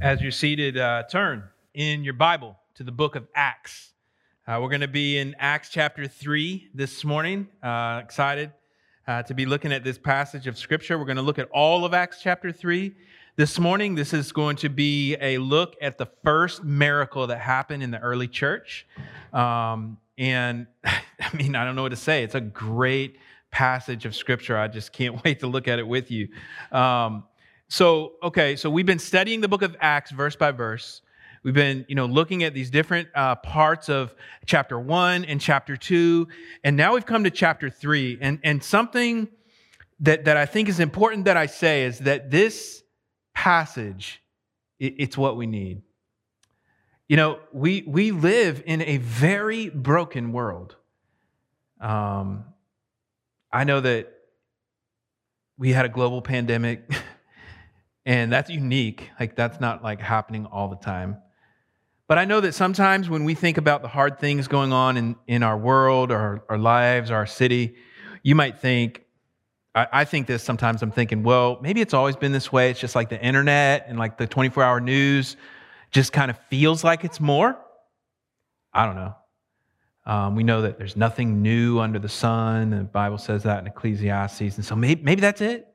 As you're seated, uh, turn in your Bible to the book of Acts. Uh, we're going to be in Acts chapter 3 this morning. Uh, excited uh, to be looking at this passage of Scripture. We're going to look at all of Acts chapter 3 this morning. This is going to be a look at the first miracle that happened in the early church. Um, and I mean, I don't know what to say. It's a great passage of Scripture. I just can't wait to look at it with you. Um, so, okay, so we've been studying the book of Acts verse by verse. We've been, you know, looking at these different uh, parts of chapter one and chapter two, and now we've come to chapter three. And and something that that I think is important that I say is that this passage, it, it's what we need. You know, we we live in a very broken world. Um, I know that we had a global pandemic. And that's unique. Like, that's not like happening all the time. But I know that sometimes when we think about the hard things going on in, in our world, or our lives, our city, you might think, I, I think this sometimes I'm thinking, well, maybe it's always been this way. It's just like the internet and like the 24 hour news just kind of feels like it's more. I don't know. Um, we know that there's nothing new under the sun. The Bible says that in Ecclesiastes. And so maybe, maybe that's it.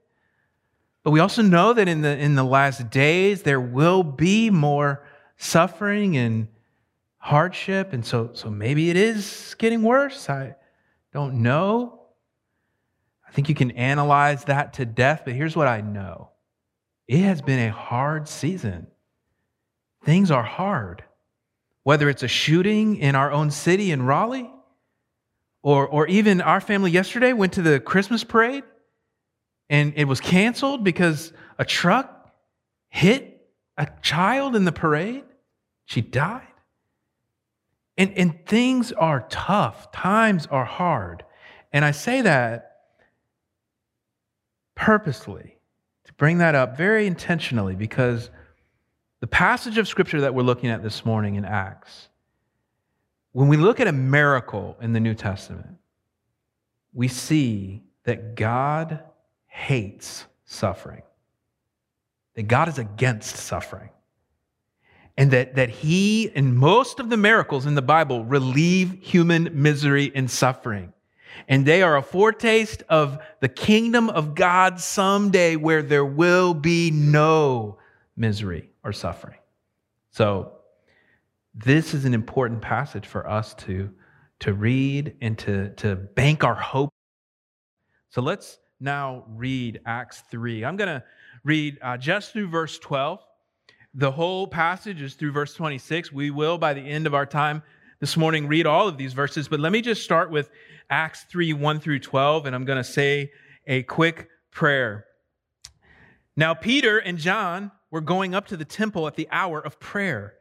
But we also know that in the, in the last days, there will be more suffering and hardship. And so, so maybe it is getting worse. I don't know. I think you can analyze that to death, but here's what I know it has been a hard season. Things are hard. Whether it's a shooting in our own city in Raleigh, or, or even our family yesterday went to the Christmas parade and it was canceled because a truck hit a child in the parade. She died. And, and things are tough, times are hard. And I say that purposely to bring that up very intentionally because the passage of scripture that we're looking at this morning in Acts, when we look at a miracle in the New Testament, we see that God hates suffering, that God is against suffering, and that, that He, and most of the miracles in the Bible, relieve human misery and suffering. And they are a foretaste of the kingdom of God someday where there will be no misery or suffering. So, this is an important passage for us to, to read and to, to bank our hope. So, let's now read Acts 3. I'm going to read uh, just through verse 12. The whole passage is through verse 26. We will, by the end of our time this morning, read all of these verses, but let me just start with Acts 3 1 through 12, and I'm going to say a quick prayer. Now, Peter and John were going up to the temple at the hour of prayer,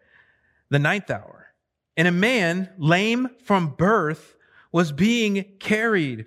the ninth hour, and a man, lame from birth, was being carried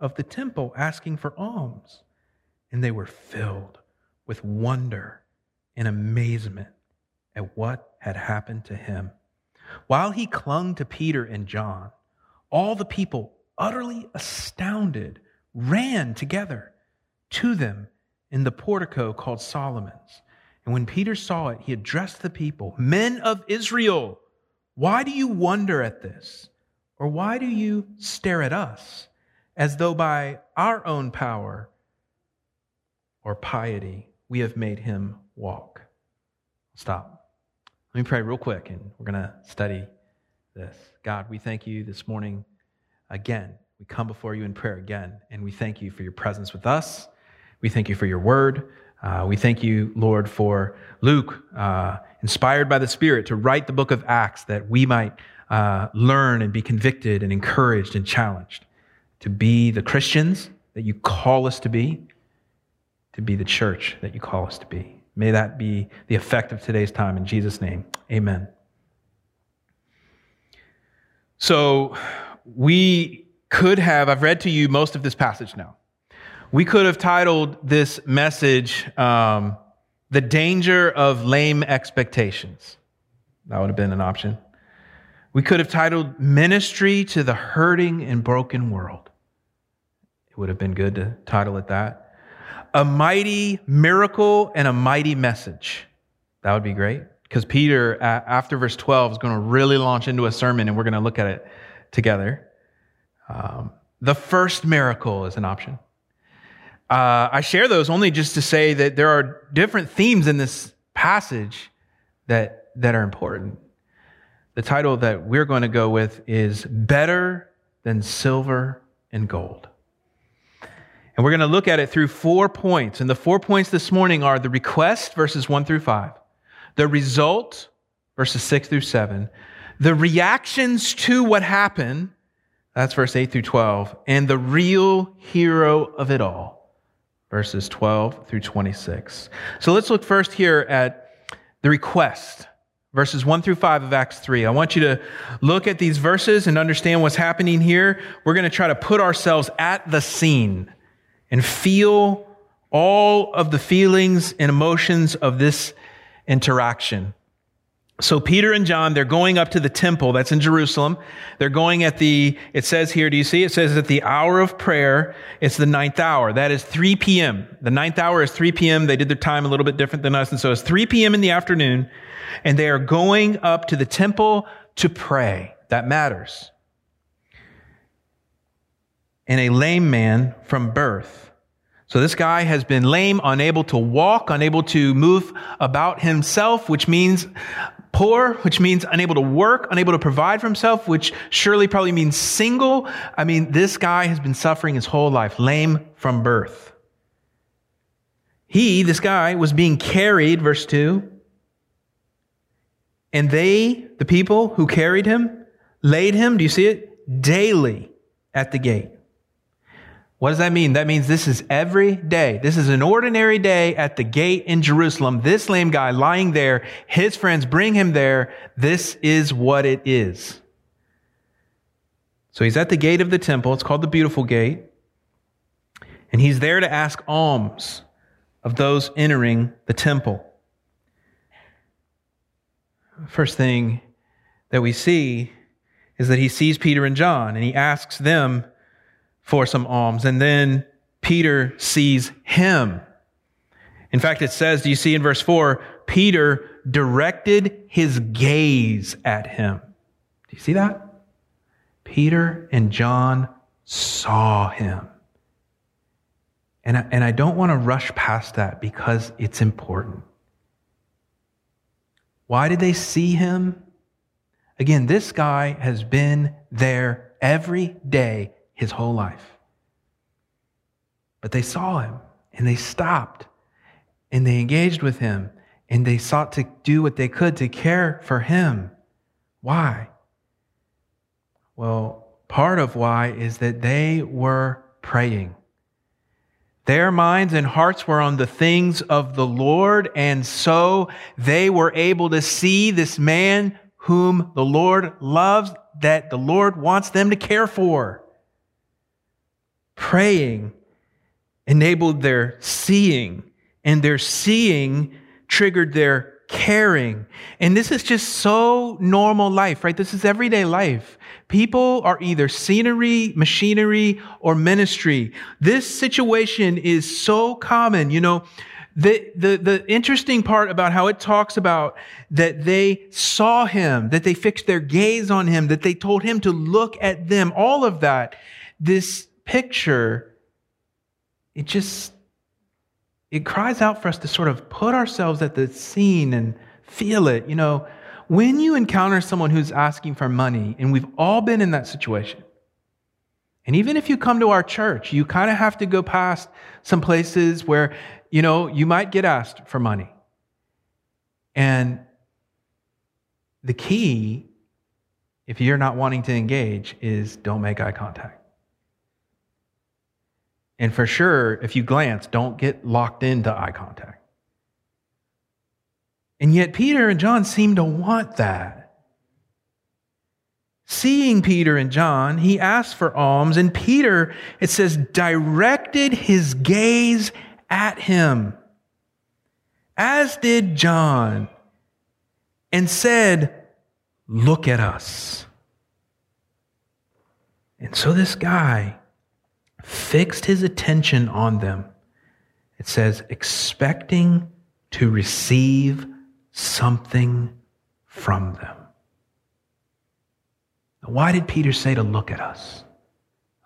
of the temple asking for alms. And they were filled with wonder and amazement at what had happened to him. While he clung to Peter and John, all the people, utterly astounded, ran together to them in the portico called Solomon's. And when Peter saw it, he addressed the people Men of Israel, why do you wonder at this? Or why do you stare at us? As though by our own power or piety we have made him walk. Stop. Let me pray real quick and we're going to study this. God, we thank you this morning again. We come before you in prayer again, and we thank you for your presence with us. We thank you for your word. Uh, we thank you, Lord, for Luke, uh, inspired by the Spirit, to write the book of Acts that we might uh, learn and be convicted and encouraged and challenged to be the Christians that you call us to be, to be the church that you call us to be. May that be the effect of today's time. In Jesus' name, amen. So, we could have, I've read to you most of this passage now. We could have titled this message, um, The Danger of Lame Expectations. That would have been an option. We could have titled Ministry to the Hurting and Broken World. Would have been good to title it that a mighty miracle and a mighty message. That would be great. Because Peter, after verse 12, is going to really launch into a sermon, and we're going to look at it together. Um, the first miracle is an option. Uh, I share those only just to say that there are different themes in this passage that, that are important. The title that we're going to go with is Better Than Silver and Gold. And we're going to look at it through four points. And the four points this morning are the request, verses 1 through 5, the result, verses 6 through 7, the reactions to what happened, that's verse 8 through 12, and the real hero of it all, verses 12 through 26. So let's look first here at the request verses 1 through 5 of Acts 3. I want you to look at these verses and understand what's happening here. We're going to try to put ourselves at the scene and feel all of the feelings and emotions of this interaction. So Peter and John, they're going up to the temple that's in Jerusalem. They're going at the, it says here, do you see? It says at the hour of prayer, it's the ninth hour. That is 3 p.m. The ninth hour is 3 p.m. They did their time a little bit different than us. And so it's 3 p.m. in the afternoon. And they are going up to the temple to pray. That matters and a lame man from birth. So this guy has been lame, unable to walk, unable to move about himself, which means poor, which means unable to work, unable to provide for himself, which surely probably means single. I mean, this guy has been suffering his whole life, lame from birth. He, this guy, was being carried, verse 2, and they, the people who carried him, laid him, do you see it? Daily at the gate. What does that mean? That means this is every day. This is an ordinary day at the gate in Jerusalem. This lame guy lying there, his friends bring him there. This is what it is. So he's at the gate of the temple. It's called the Beautiful Gate. And he's there to ask alms of those entering the temple. First thing that we see is that he sees Peter and John and he asks them for some alms. And then Peter sees him. In fact, it says, do you see in verse 4? Peter directed his gaze at him. Do you see that? Peter and John saw him. And I, and I don't want to rush past that because it's important. Why did they see him? Again, this guy has been there every day his whole life. But they saw him and they stopped and they engaged with him and they sought to do what they could to care for him. Why? Well, part of why is that they were praying. Their minds and hearts were on the things of the Lord, and so they were able to see this man whom the Lord loves, that the Lord wants them to care for. Praying enabled their seeing, and their seeing triggered their caring. And this is just so normal life, right? This is everyday life. People are either scenery, machinery, or ministry. This situation is so common. You know, the, the, the interesting part about how it talks about that they saw him, that they fixed their gaze on him, that they told him to look at them, all of that, this picture, it just, it cries out for us to sort of put ourselves at the scene and Feel it. You know, when you encounter someone who's asking for money, and we've all been in that situation, and even if you come to our church, you kind of have to go past some places where, you know, you might get asked for money. And the key, if you're not wanting to engage, is don't make eye contact. And for sure, if you glance, don't get locked into eye contact. And yet, Peter and John seem to want that. Seeing Peter and John, he asked for alms, and Peter, it says, directed his gaze at him, as did John, and said, Look at us. And so this guy fixed his attention on them. It says, expecting to receive something from them. Why did Peter say to look at us?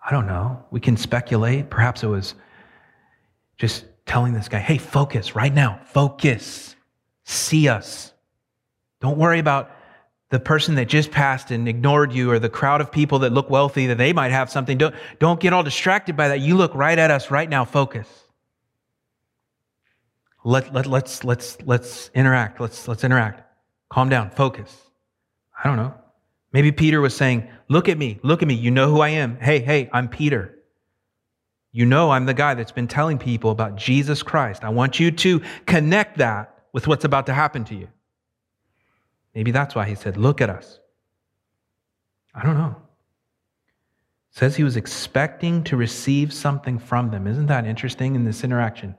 I don't know. We can speculate. Perhaps it was just telling this guy, hey, focus right now, focus, see us. Don't worry about the person that just passed and ignored you or the crowd of people that look wealthy that they might have something. Don't, don't get all distracted by that. You look right at us right now, focus. Let, let, let's, let's, let's interact. Let's, let's interact. Calm down. Focus. I don't know. Maybe Peter was saying, Look at me. Look at me. You know who I am. Hey, hey, I'm Peter. You know I'm the guy that's been telling people about Jesus Christ. I want you to connect that with what's about to happen to you. Maybe that's why he said, Look at us. I don't know. Says he was expecting to receive something from them. Isn't that interesting in this interaction?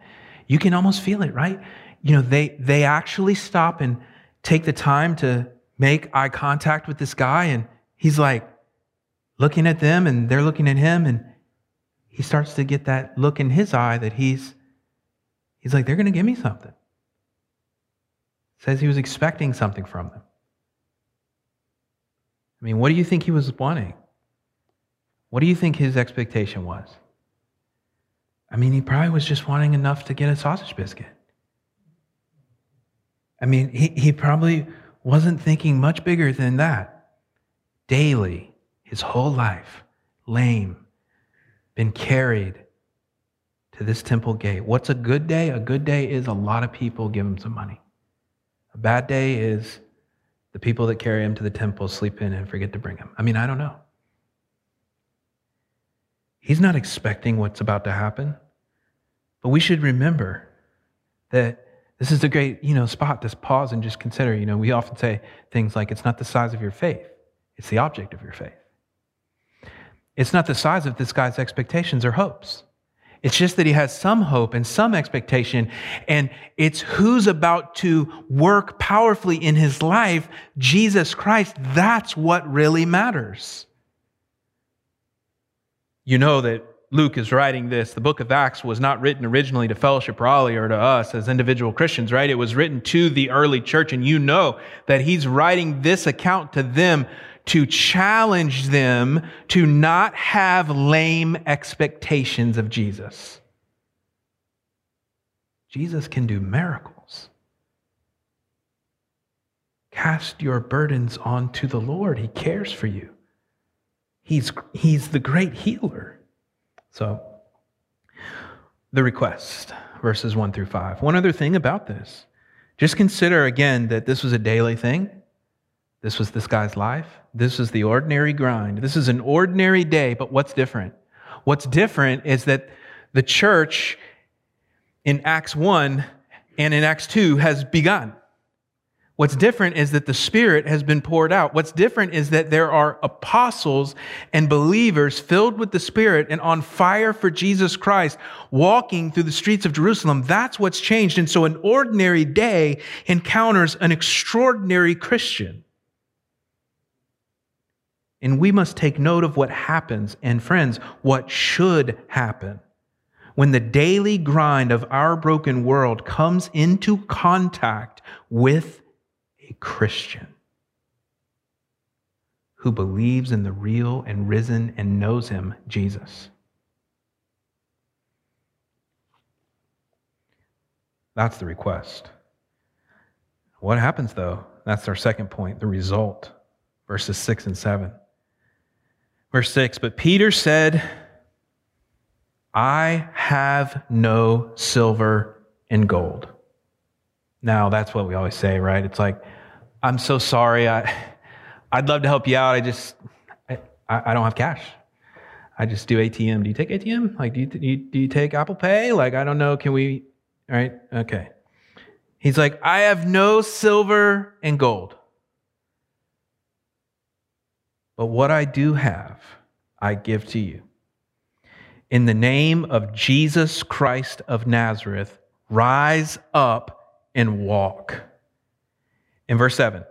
You can almost feel it, right? You know, they, they actually stop and take the time to make eye contact with this guy, and he's like looking at them, and they're looking at him, and he starts to get that look in his eye that he's he's like, they're gonna give me something. says he was expecting something from them. I mean, what do you think he was wanting? What do you think his expectation was? I mean, he probably was just wanting enough to get a sausage biscuit. I mean, he, he probably wasn't thinking much bigger than that. Daily, his whole life, lame, been carried to this temple gate. What's a good day? A good day is a lot of people give him some money. A bad day is the people that carry him to the temple sleep in and forget to bring him. I mean, I don't know. He's not expecting what's about to happen. But we should remember that this is a great, you know, spot to pause and just consider. You know, we often say things like, it's not the size of your faith, it's the object of your faith. It's not the size of this guy's expectations or hopes. It's just that he has some hope and some expectation, and it's who's about to work powerfully in his life, Jesus Christ. That's what really matters. You know that Luke is writing this, the book of Acts was not written originally to Fellowship Raleigh or to us as individual Christians, right? It was written to the early church, and you know that he's writing this account to them to challenge them to not have lame expectations of Jesus. Jesus can do miracles. Cast your burdens onto the Lord. He cares for you. He's, he's the great healer. So, the request, verses 1 through 5. One other thing about this just consider again that this was a daily thing. This was this guy's life. This is the ordinary grind. This is an ordinary day, but what's different? What's different is that the church in Acts 1 and in Acts 2 has begun. What's different is that the Spirit has been poured out. What's different is that there are apostles and believers filled with the Spirit and on fire for Jesus Christ walking through the streets of Jerusalem. That's what's changed. And so an ordinary day encounters an extraordinary Christian. And we must take note of what happens and, friends, what should happen when the daily grind of our broken world comes into contact with a Christian who believes in the real and risen and knows him, Jesus. That's the request. What happens though? That's our second point the result. Verses 6 and 7. Verse 6 But Peter said, I have no silver and gold. Now, that's what we always say, right? It's like, I'm so sorry. I, I'd love to help you out. I just, I, I don't have cash. I just do ATM. Do you take ATM? Like, do you, do you, do you take Apple Pay? Like, I don't know. Can we, all right? Okay. He's like, I have no silver and gold. But what I do have, I give to you. In the name of Jesus Christ of Nazareth, rise up and walk. In verse 7,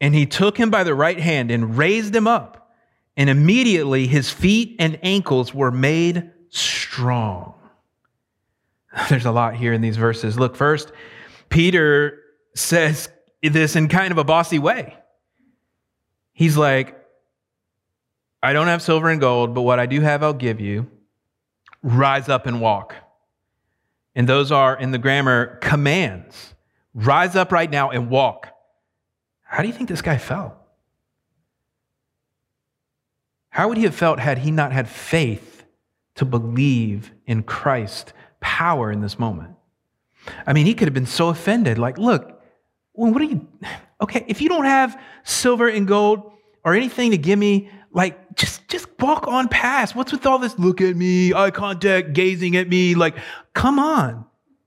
and he took him by the right hand and raised him up, and immediately his feet and ankles were made strong. There's a lot here in these verses. Look, first, Peter says this in kind of a bossy way. He's like, I don't have silver and gold, but what I do have, I'll give you. Rise up and walk. And those are in the grammar commands. Rise up right now and walk. How do you think this guy felt? How would he have felt had he not had faith to believe in Christ's power in this moment? I mean, he could have been so offended. Like, look, what are you? Okay, if you don't have silver and gold or anything to give me, like, just just walk on past. What's with all this? Look at me, eye contact, gazing at me. Like, come on,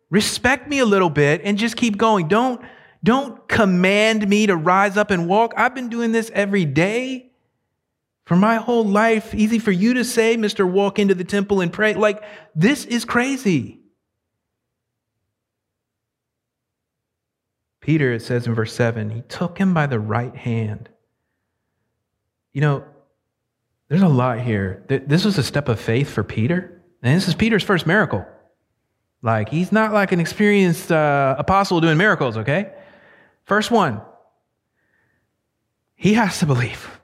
respect me a little bit and just keep going. Don't don't command me to rise up and walk. I've been doing this every day for my whole life. Easy for you to say, Mister, walk into the temple and pray. Like, this is crazy. Peter, it says in verse 7, he took him by the right hand. You know, there's a lot here. This was a step of faith for Peter. And this is Peter's first miracle. Like, he's not like an experienced uh, apostle doing miracles, okay? First one, he has to believe.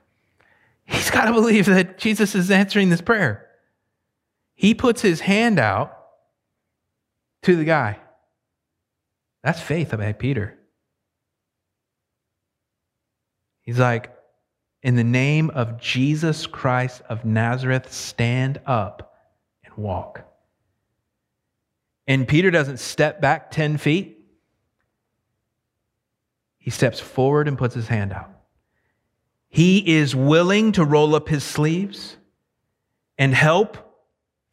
He's got to believe that Jesus is answering this prayer. He puts his hand out to the guy. That's faith about Peter. He's like, in the name of Jesus Christ of Nazareth, stand up and walk. And Peter doesn't step back 10 feet, he steps forward and puts his hand out. He is willing to roll up his sleeves and help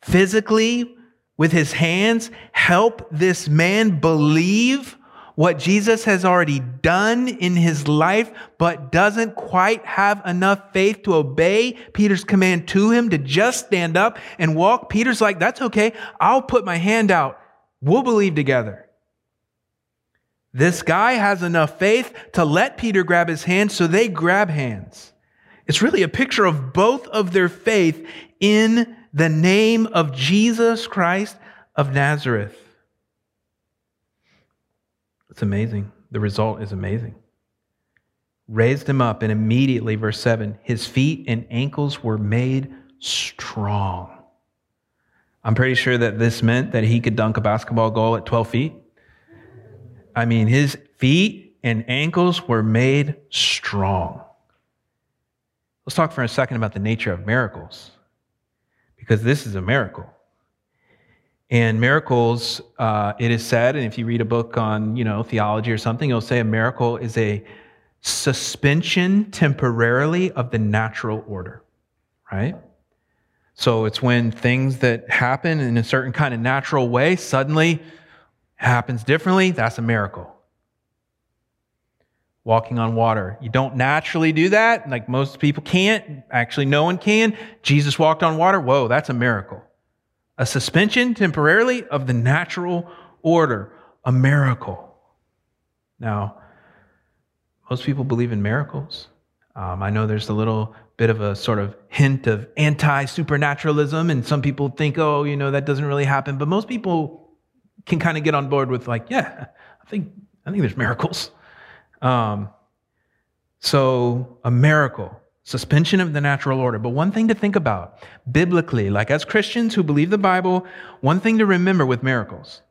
physically with his hands, help this man believe what Jesus has already done in his life, but doesn't quite have enough faith to obey Peter's command to him to just stand up and walk. Peter's like, that's okay. I'll put my hand out. We'll believe together. This guy has enough faith to let Peter grab his hand, so they grab hands. It's really a picture of both of their faith in the name of Jesus Christ of Nazareth. It's amazing. The result is amazing. Raised him up, and immediately, verse 7, his feet and ankles were made strong. I'm pretty sure that this meant that he could dunk a basketball goal at 12 feet. I mean, his feet and ankles were made strong. Let's talk for a second about the nature of miracles, because this is a miracle. And miracles, uh, it is said, and if you read a book on, you know, theology or something, it'll say a miracle is a suspension temporarily of the natural order, right? So it's when things that happen in a certain kind of natural way suddenly happens differently. That's a miracle. Walking on water. You don't naturally do that. Like most people can't. Actually, no one can. Jesus walked on water. Whoa, that's a miracle a suspension temporarily of the natural order, a miracle. Now, most people believe in miracles. Um, I know there's a little bit of a sort of hint of anti supernaturalism, and some people think, oh, you know, that doesn't really happen. But most people can kind of get on board with, like, yeah, I think, I think there's miracles. Um, so, a miracle suspension of the natural order. But one thing to think about biblically, like as Christians who believe the Bible, one thing to remember with miracles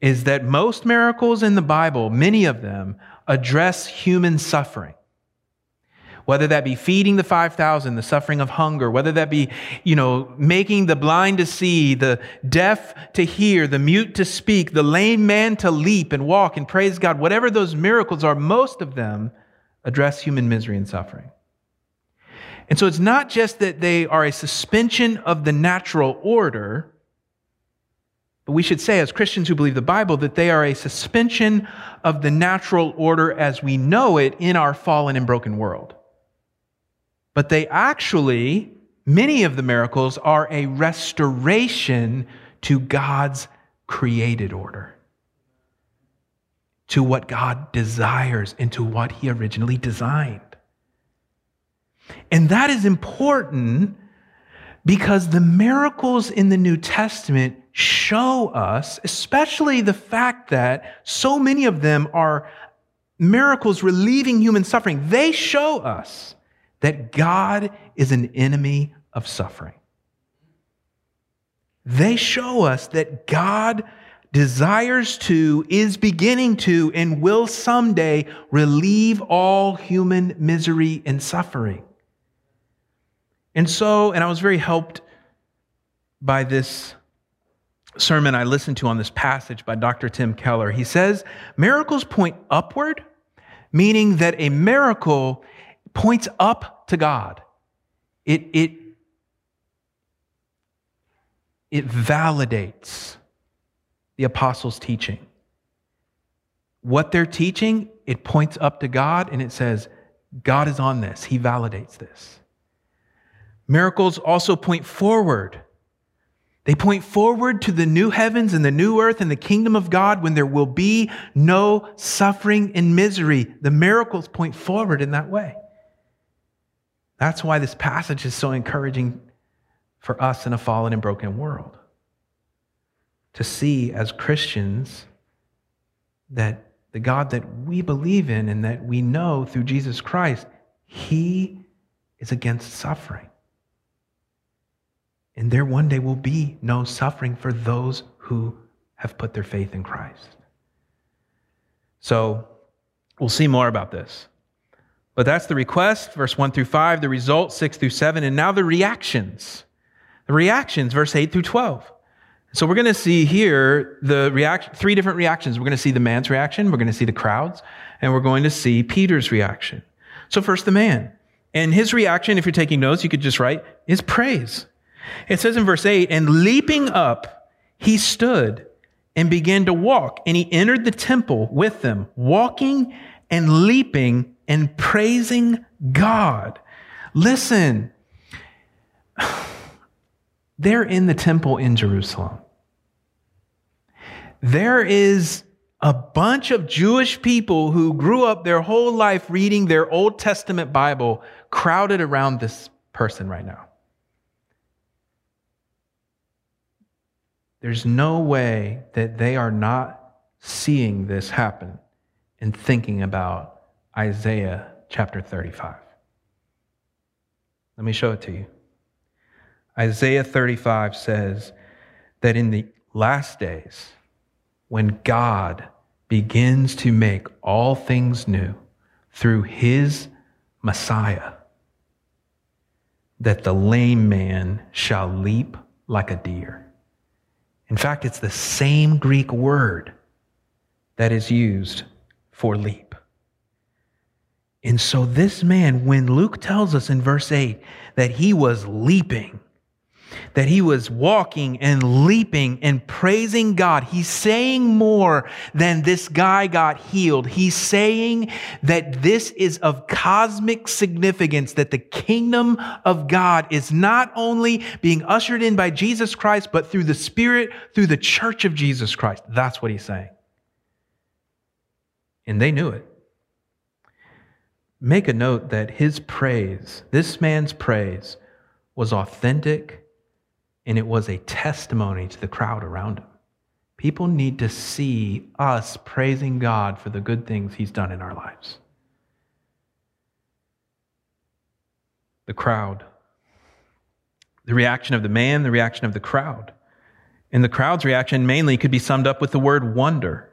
is that most miracles in the Bible, many of them, address human suffering. Whether that be feeding the 5,000, the suffering of hunger, whether that be, you know, making the blind to see, the deaf to hear, the mute to speak, the lame man to leap and walk and praise God, whatever those miracles are, most of them address human misery and suffering. And so it's not just that they are a suspension of the natural order, but we should say, as Christians who believe the Bible, that they are a suspension of the natural order as we know it in our fallen and broken world. But they actually, many of the miracles are a restoration to God's created order, to what God desires and to what He originally designed. And that is important because the miracles in the New Testament show us, especially the fact that so many of them are miracles relieving human suffering, they show us that God is an enemy of suffering. They show us that God desires to, is beginning to, and will someday relieve all human misery and suffering. And so, and I was very helped by this sermon I listened to on this passage by Dr. Tim Keller. He says miracles point upward, meaning that a miracle points up to God. It, it, it validates the apostles' teaching. What they're teaching, it points up to God and it says, God is on this. He validates this. Miracles also point forward. They point forward to the new heavens and the new earth and the kingdom of God when there will be no suffering and misery. The miracles point forward in that way. That's why this passage is so encouraging for us in a fallen and broken world. To see as Christians that the God that we believe in and that we know through Jesus Christ, He is against suffering. And there one day will be no suffering for those who have put their faith in Christ. So we'll see more about this. But that's the request, verse 1 through 5, the result, 6 through 7, and now the reactions. The reactions, verse 8 through 12. So we're going to see here the reaction, three different reactions. We're going to see the man's reaction, we're going to see the crowds, and we're going to see Peter's reaction. So first the man. And his reaction, if you're taking notes, you could just write, is praise. It says in verse 8, and leaping up, he stood and began to walk, and he entered the temple with them, walking and leaping and praising God. Listen, they're in the temple in Jerusalem. There is a bunch of Jewish people who grew up their whole life reading their Old Testament Bible crowded around this person right now. There's no way that they are not seeing this happen and thinking about Isaiah chapter 35. Let me show it to you. Isaiah 35 says that in the last days, when God begins to make all things new through his Messiah, that the lame man shall leap like a deer in fact, it's the same Greek word that is used for leap. And so, this man, when Luke tells us in verse 8 that he was leaping, that he was walking and leaping and praising God. He's saying more than this guy got healed. He's saying that this is of cosmic significance, that the kingdom of God is not only being ushered in by Jesus Christ, but through the Spirit, through the church of Jesus Christ. That's what he's saying. And they knew it. Make a note that his praise, this man's praise, was authentic and it was a testimony to the crowd around him. People need to see us praising God for the good things He's done in our lives. The crowd. The reaction of the man, the reaction of the crowd. And the crowd's reaction mainly could be summed up with the word wonder.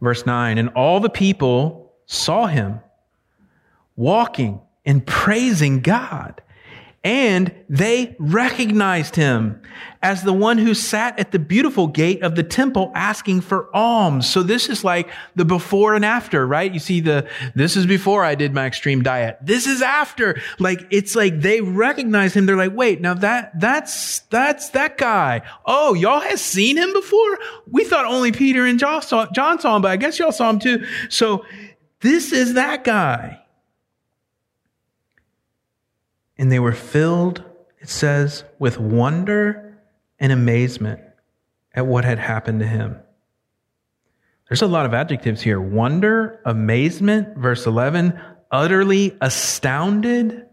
Verse 9, and all the people saw him walking and praising God. And they recognized him as the one who sat at the beautiful gate of the temple asking for alms. So this is like the before and after, right? You see the, this is before I did my extreme diet. This is after. Like, it's like they recognize him. They're like, wait, now that, that's, that's that guy. Oh, y'all has seen him before? We thought only Peter and John saw, John saw him, but I guess y'all saw him too. So this is that guy. And they were filled, it says, with wonder and amazement at what had happened to him. There's a lot of adjectives here wonder, amazement, verse 11, utterly astounded.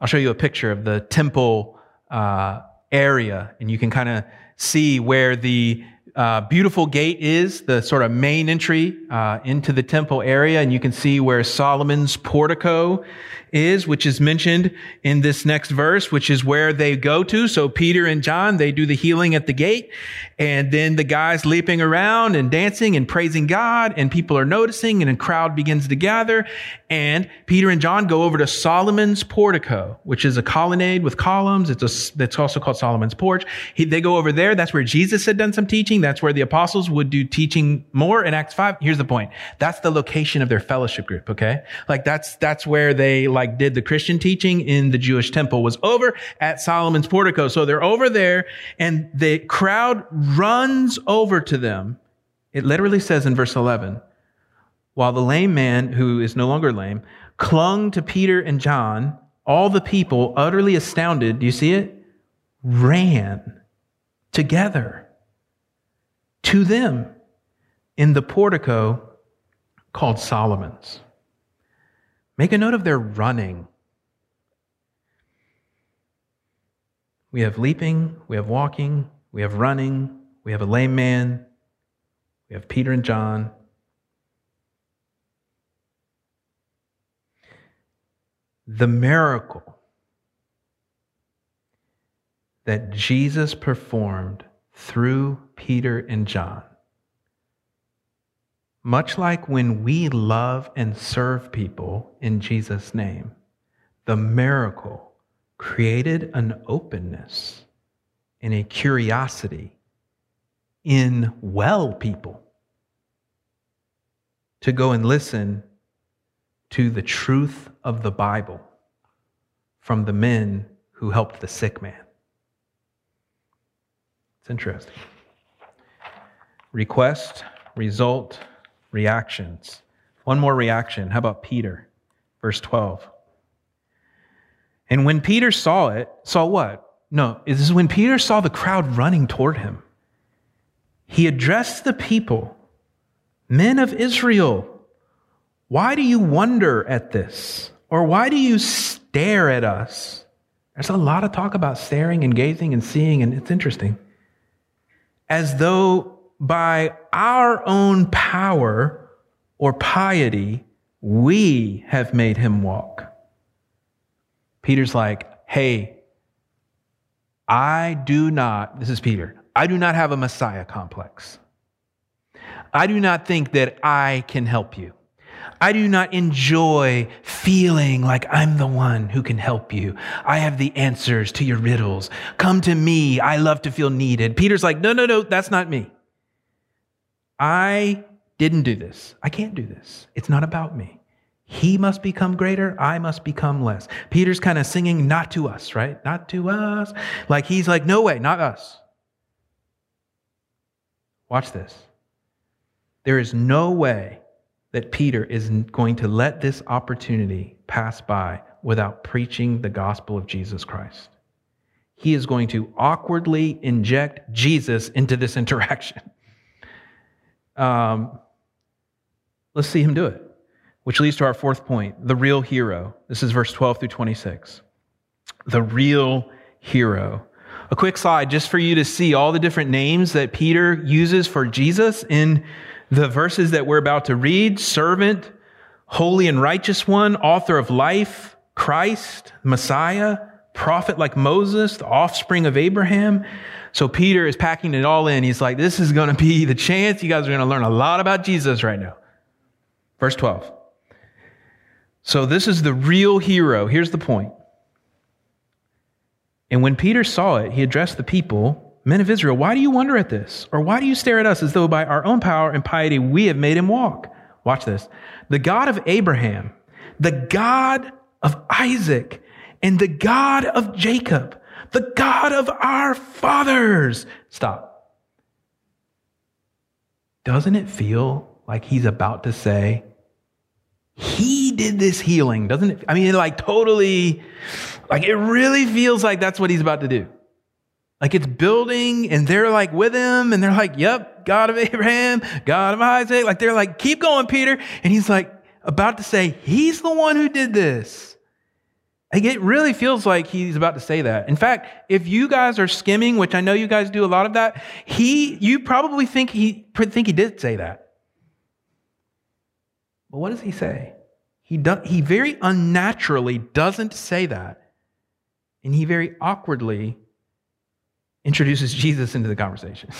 I'll show you a picture of the temple uh, area, and you can kind of see where the uh, beautiful gate is, the sort of main entry uh, into the temple area, and you can see where Solomon's portico is, which is mentioned in this next verse, which is where they go to. So Peter and John, they do the healing at the gate. And then the guys leaping around and dancing and praising God and people are noticing and a crowd begins to gather. And Peter and John go over to Solomon's portico, which is a colonnade with columns. It's a, that's also called Solomon's porch. He, they go over there. That's where Jesus had done some teaching. That's where the apostles would do teaching more in Acts 5. Here's the point. That's the location of their fellowship group. Okay. Like that's, that's where they like did the Christian teaching in the Jewish temple was over at Solomon's portico. So they're over there and the crowd runs over to them. It literally says in verse 11, while the lame man, who is no longer lame, clung to Peter and John, all the people, utterly astounded, do you see it? Ran together to them in the portico called Solomon's. Make a note of their running. We have leaping, we have walking, we have running, we have a lame man, we have Peter and John. The miracle that Jesus performed through Peter and John, much like when we love and serve people in Jesus' name, the miracle created an openness and a curiosity in well people to go and listen to the truth of the Bible from the men who helped the sick man. It's interesting. Request, result, reactions. One more reaction. How about Peter? Verse 12. And when Peter saw it, saw what? No, this is when Peter saw the crowd running toward him. He addressed the people, Men of Israel, why do you wonder at this? Or why do you stare at us? There's a lot of talk about staring and gazing and seeing, and it's interesting. As though by our own power or piety, we have made him walk. Peter's like, hey, I do not, this is Peter, I do not have a Messiah complex. I do not think that I can help you. I do not enjoy feeling like I'm the one who can help you. I have the answers to your riddles. Come to me. I love to feel needed. Peter's like, no, no, no, that's not me. I didn't do this. I can't do this. It's not about me. He must become greater. I must become less. Peter's kind of singing, not to us, right? Not to us. Like he's like, no way, not us. Watch this. There is no way that Peter is going to let this opportunity pass by without preaching the gospel of Jesus Christ. He is going to awkwardly inject Jesus into this interaction. Um, let's see him do it, which leads to our fourth point the real hero. This is verse 12 through 26. The real hero. A quick slide just for you to see all the different names that Peter uses for Jesus in the verses that we're about to read servant, holy and righteous one, author of life, Christ, Messiah, prophet like Moses, the offspring of Abraham. So Peter is packing it all in. He's like, this is going to be the chance you guys are going to learn a lot about Jesus right now. Verse 12. So this is the real hero. Here's the point. And when Peter saw it, he addressed the people, Men of Israel, why do you wonder at this? Or why do you stare at us as though by our own power and piety we have made him walk? Watch this. The God of Abraham, the God of Isaac, and the God of Jacob, the God of our fathers. Stop. Doesn't it feel like he's about to say, he did this healing, doesn't it? I mean, like totally, like it really feels like that's what he's about to do. Like it's building and they're like with him and they're like, yep, God of Abraham, God of Isaac. Like they're like, keep going, Peter. And he's like about to say, he's the one who did this. Like it really feels like he's about to say that. In fact, if you guys are skimming, which I know you guys do a lot of that, he, you probably think he, think he did say that. But what does he say? He, do, he very unnaturally doesn't say that. And he very awkwardly introduces Jesus into the conversation.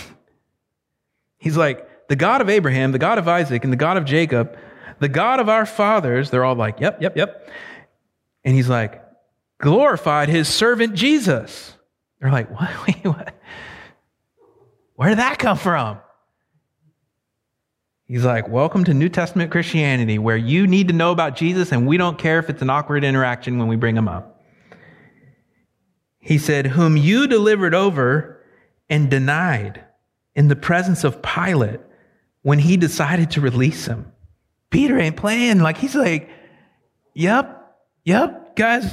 He's like, the God of Abraham, the God of Isaac, and the God of Jacob, the God of our fathers, they're all like, yep, yep, yep. And he's like, glorified his servant Jesus. They're like, what? What? Where did that come from? He's like, Welcome to New Testament Christianity, where you need to know about Jesus and we don't care if it's an awkward interaction when we bring him up. He said, Whom you delivered over and denied in the presence of Pilate when he decided to release him. Peter ain't playing. Like, he's like, Yep, yep, guys,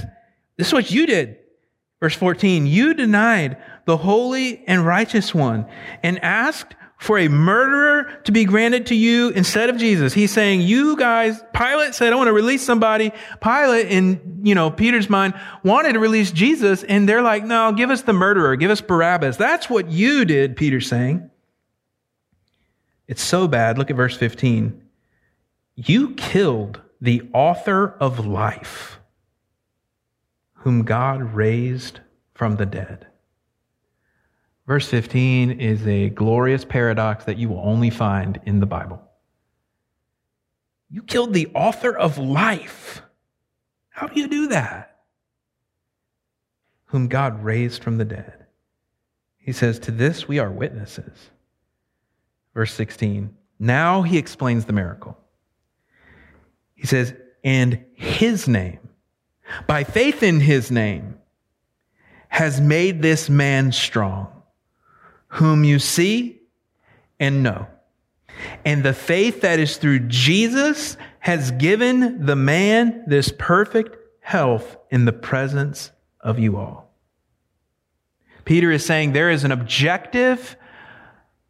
this is what you did. Verse 14, you denied the holy and righteous one and asked for a murderer to be granted to you instead of Jesus. He's saying, you guys, Pilate said, I want to release somebody. Pilate, in, you know, Peter's mind, wanted to release Jesus. And they're like, no, give us the murderer. Give us Barabbas. That's what you did, Peter's saying. It's so bad. Look at verse 15. You killed the author of life, whom God raised from the dead. Verse 15 is a glorious paradox that you will only find in the Bible. You killed the author of life. How do you do that? Whom God raised from the dead. He says, To this we are witnesses. Verse 16. Now he explains the miracle. He says, And his name, by faith in his name, has made this man strong whom you see and know. And the faith that is through Jesus has given the man this perfect health in the presence of you all. Peter is saying there is an objective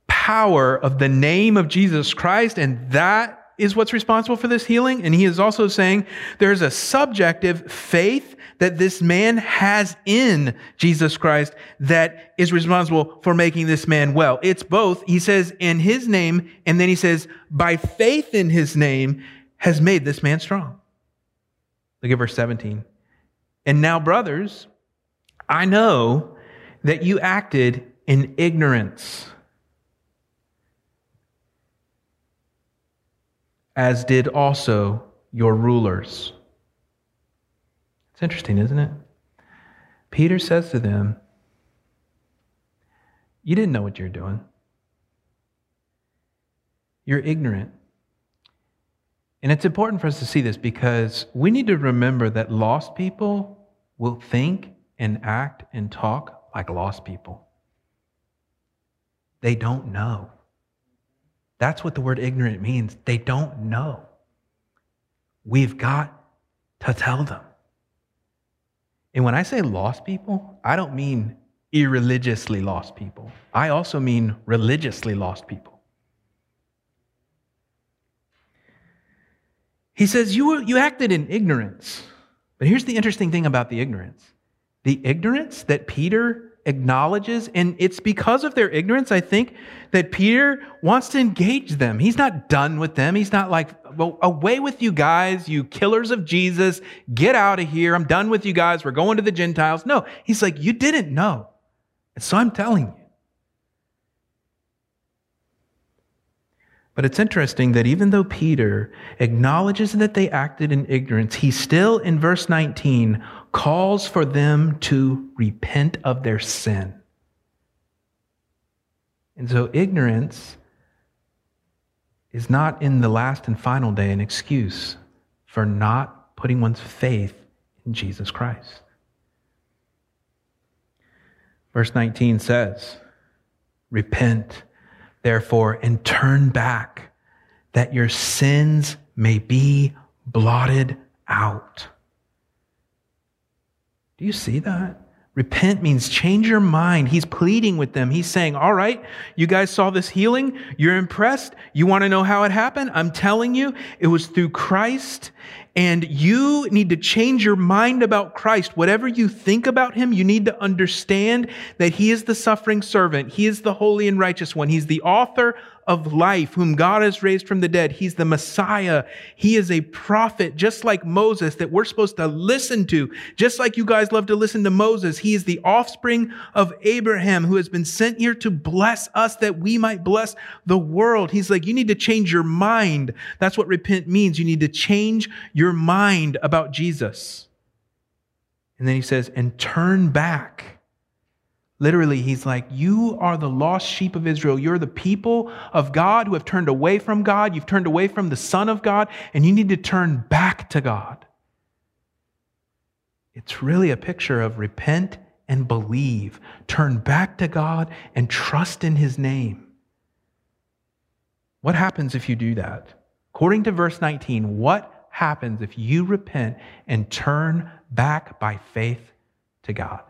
power of the name of Jesus Christ, and that is what's responsible for this healing. And he is also saying there's a subjective faith that this man has in Jesus Christ that is responsible for making this man well. It's both. He says in his name, and then he says by faith in his name has made this man strong. Look at verse 17. And now, brothers, I know that you acted in ignorance, as did also your rulers. It's interesting, isn't it? Peter says to them, You didn't know what you're doing. You're ignorant. And it's important for us to see this because we need to remember that lost people will think and act and talk like lost people. They don't know. That's what the word ignorant means. They don't know. We've got to tell them. And when I say lost people, I don't mean irreligiously lost people. I also mean religiously lost people. He says, you, you acted in ignorance. But here's the interesting thing about the ignorance the ignorance that Peter acknowledges. And it's because of their ignorance, I think, that Peter wants to engage them. He's not done with them. He's not like, well, away with you guys, you killers of Jesus. Get out of here. I'm done with you guys. We're going to the Gentiles. No, he's like, you didn't know. And so I'm telling you. But it's interesting that even though Peter acknowledges that they acted in ignorance, he still, in verse 19, calls for them to repent of their sin. And so ignorance is not in the last and final day an excuse for not putting one's faith in Jesus Christ. Verse 19 says, Repent, therefore, and turn back, that your sins may be blotted out. Do you see that? Repent means change your mind. He's pleading with them. He's saying, All right, you guys saw this healing. You're impressed. You want to know how it happened? I'm telling you, it was through Christ. And you need to change your mind about Christ. Whatever you think about him, you need to understand that he is the suffering servant. He is the holy and righteous one. He's the author of life, whom God has raised from the dead. He's the Messiah. He is a prophet, just like Moses, that we're supposed to listen to. Just like you guys love to listen to Moses. He is the offspring of Abraham, who has been sent here to bless us that we might bless the world. He's like, you need to change your mind. That's what repent means. You need to change your mind about Jesus. And then he says, and turn back Literally, he's like, You are the lost sheep of Israel. You're the people of God who have turned away from God. You've turned away from the Son of God, and you need to turn back to God. It's really a picture of repent and believe, turn back to God and trust in his name. What happens if you do that? According to verse 19, what happens if you repent and turn back by faith to God?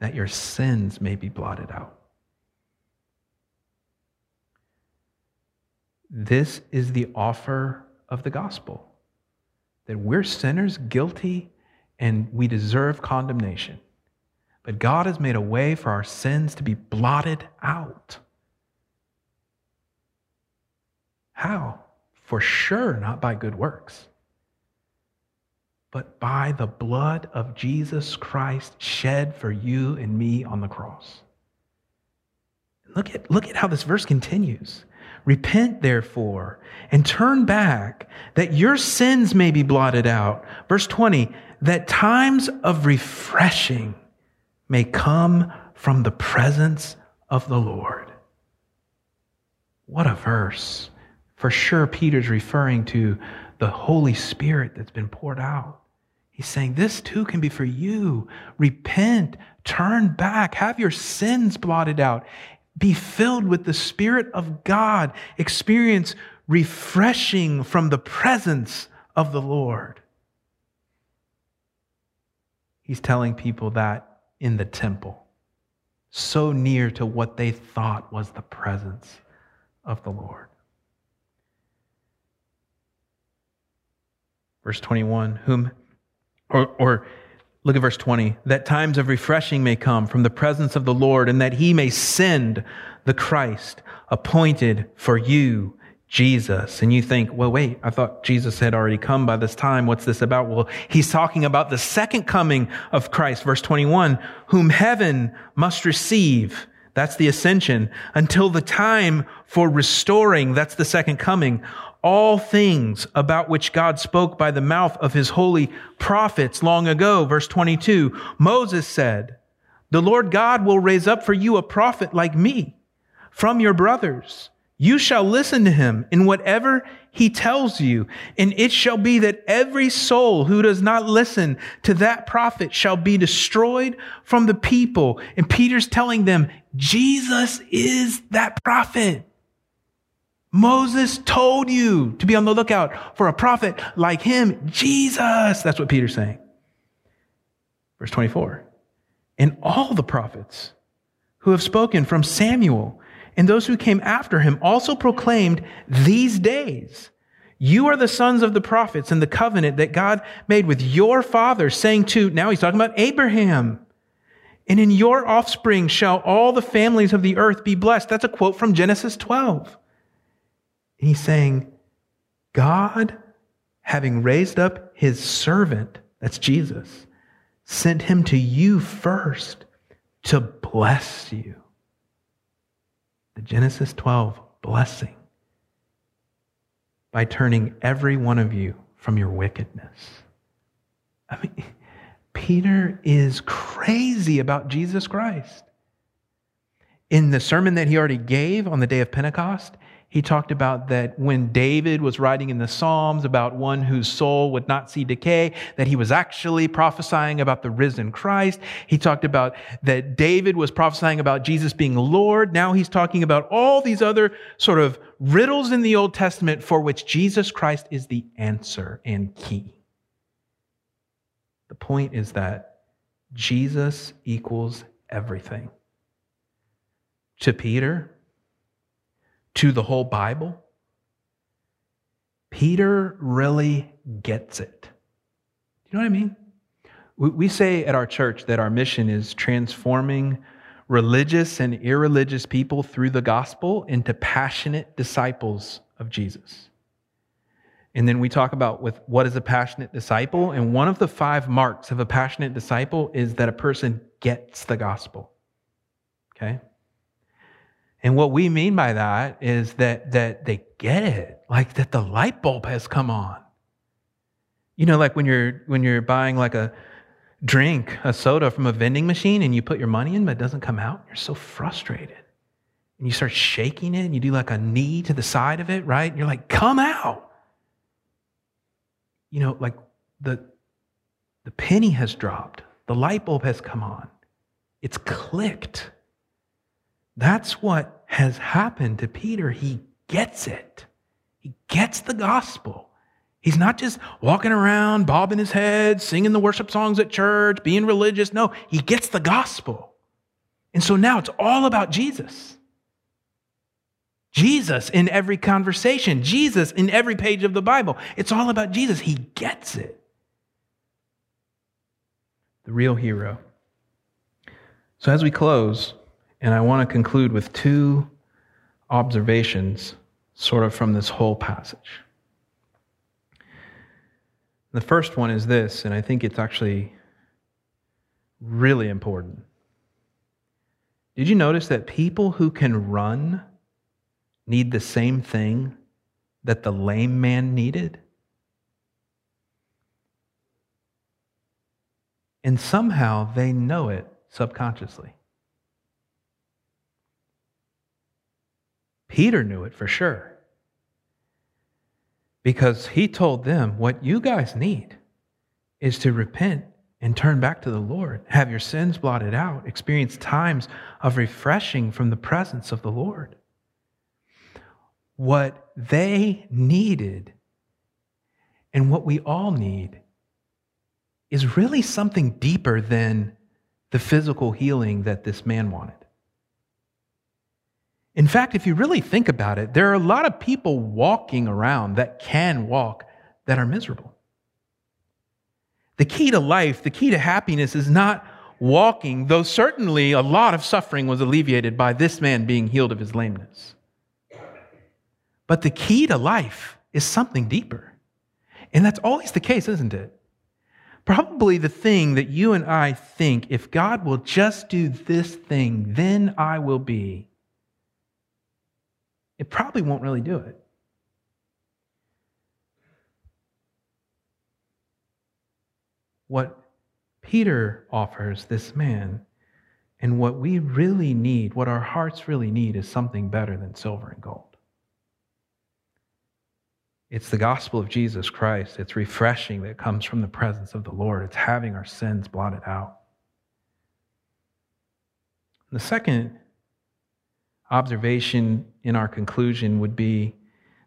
That your sins may be blotted out. This is the offer of the gospel that we're sinners, guilty, and we deserve condemnation. But God has made a way for our sins to be blotted out. How? For sure, not by good works but by the blood of Jesus Christ shed for you and me on the cross. Look at, look at how this verse continues. Repent, therefore, and turn back, that your sins may be blotted out. Verse 20, that times of refreshing may come from the presence of the Lord. What a verse. For sure, Peter's referring to the Holy Spirit that's been poured out. He's saying this too can be for you. Repent, turn back, have your sins blotted out, be filled with the Spirit of God, experience refreshing from the presence of the Lord. He's telling people that in the temple, so near to what they thought was the presence of the Lord. Verse 21 Whom or, or look at verse 20 that times of refreshing may come from the presence of the Lord, and that he may send the Christ appointed for you, Jesus. And you think, well, wait, I thought Jesus had already come by this time. What's this about? Well, he's talking about the second coming of Christ, verse 21, whom heaven must receive. That's the ascension until the time for restoring. That's the second coming all things about which God spoke by the mouth of his holy prophets long ago. Verse 22, Moses said, the Lord God will raise up for you a prophet like me from your brothers. You shall listen to him in whatever he tells you. And it shall be that every soul who does not listen to that prophet shall be destroyed from the people. And Peter's telling them, Jesus is that prophet. Moses told you to be on the lookout for a prophet like him, Jesus. That's what Peter's saying. Verse 24. And all the prophets who have spoken from Samuel and those who came after him also proclaimed these days. You are the sons of the prophets and the covenant that God made with your father, saying to, now he's talking about Abraham. And in your offspring shall all the families of the earth be blessed. That's a quote from Genesis 12. And he's saying, God, having raised up his servant, that's Jesus, sent him to you first to bless you. The Genesis 12 blessing by turning every one of you from your wickedness. I mean, Peter is crazy about Jesus Christ. In the sermon that he already gave on the day of Pentecost, he talked about that when David was writing in the Psalms about one whose soul would not see decay, that he was actually prophesying about the risen Christ. He talked about that David was prophesying about Jesus being Lord. Now he's talking about all these other sort of riddles in the Old Testament for which Jesus Christ is the answer and key. The point is that Jesus equals everything. To Peter, to the whole Bible, Peter really gets it. You know what I mean? We say at our church that our mission is transforming religious and irreligious people through the gospel into passionate disciples of Jesus. And then we talk about with what is a passionate disciple, and one of the five marks of a passionate disciple is that a person gets the gospel. Okay? And what we mean by that is that, that they get it, like that the light bulb has come on. You know, like when you're when you're buying like a drink, a soda from a vending machine and you put your money in, but it doesn't come out, you're so frustrated. And you start shaking it and you do like a knee to the side of it, right? And you're like, come out. You know, like the the penny has dropped, the light bulb has come on, it's clicked. That's what has happened to Peter. He gets it, he gets the gospel. He's not just walking around, bobbing his head, singing the worship songs at church, being religious. No, he gets the gospel. And so now it's all about Jesus. Jesus in every conversation, Jesus in every page of the Bible. It's all about Jesus. He gets it. The real hero. So as we close, and I want to conclude with two observations, sort of from this whole passage. The first one is this, and I think it's actually really important. Did you notice that people who can run need the same thing that the lame man needed? And somehow they know it subconsciously. Peter knew it for sure. Because he told them, What you guys need is to repent and turn back to the Lord, have your sins blotted out, experience times of refreshing from the presence of the Lord. What they needed and what we all need is really something deeper than the physical healing that this man wanted. In fact, if you really think about it, there are a lot of people walking around that can walk that are miserable. The key to life, the key to happiness is not walking, though certainly a lot of suffering was alleviated by this man being healed of his lameness. But the key to life is something deeper. And that's always the case, isn't it? Probably the thing that you and I think if God will just do this thing, then I will be it probably won't really do it. What Peter offers this man, and what we really need, what our hearts really need, is something better than silver and gold. It's the gospel of Jesus Christ. It's refreshing that comes from the presence of the Lord. It's having our sins blotted out. The second observation in our conclusion would be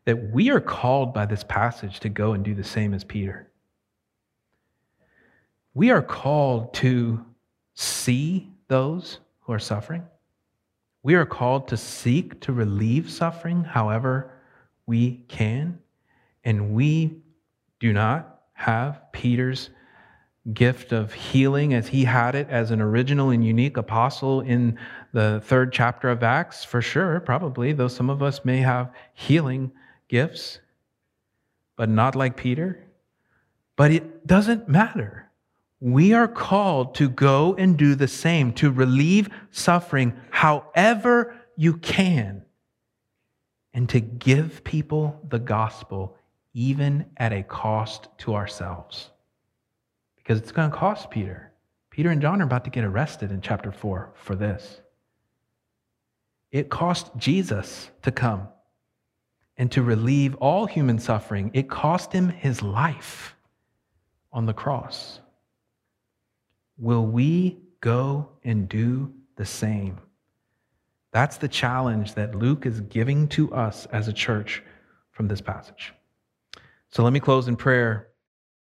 that we are called by this passage to go and do the same as Peter. We are called to see those who are suffering. We are called to seek to relieve suffering however we can. And we do not have Peter's gift of healing as he had it as an original and unique apostle in the third chapter of Acts, for sure, probably, though some of us may have healing gifts, but not like Peter. But it doesn't matter. We are called to go and do the same, to relieve suffering however you can. and to give people the gospel even at a cost to ourselves. Because it's going to cost Peter. Peter and John are about to get arrested in chapter 4 for this. It cost Jesus to come and to relieve all human suffering. It cost him his life on the cross. Will we go and do the same? That's the challenge that Luke is giving to us as a church from this passage. So let me close in prayer